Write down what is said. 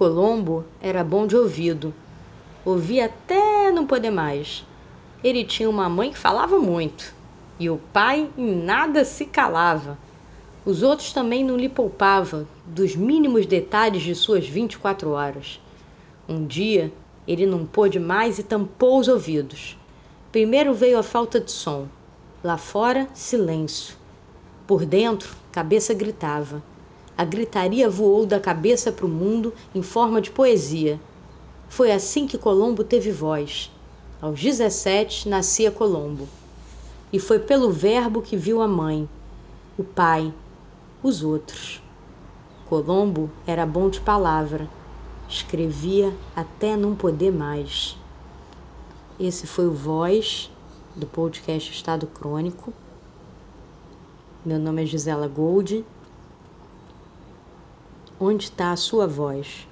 Colombo era bom de ouvido. Ouvia até não poder mais. Ele tinha uma mãe que falava muito. E o pai em nada se calava. Os outros também não lhe poupavam dos mínimos detalhes de suas 24 horas. Um dia, ele não pôde mais e tampou os ouvidos. Primeiro veio a falta de som. Lá fora, silêncio. Por dentro, cabeça gritava. A gritaria voou da cabeça para o mundo em forma de poesia. Foi assim que Colombo teve voz. Aos 17 nascia Colombo. E foi pelo Verbo que viu a mãe, o pai, os outros. Colombo era bom de palavra, escrevia até não poder mais. Esse foi o Voz do podcast Estado Crônico. Meu nome é Gisela Gold. Onde está a sua voz?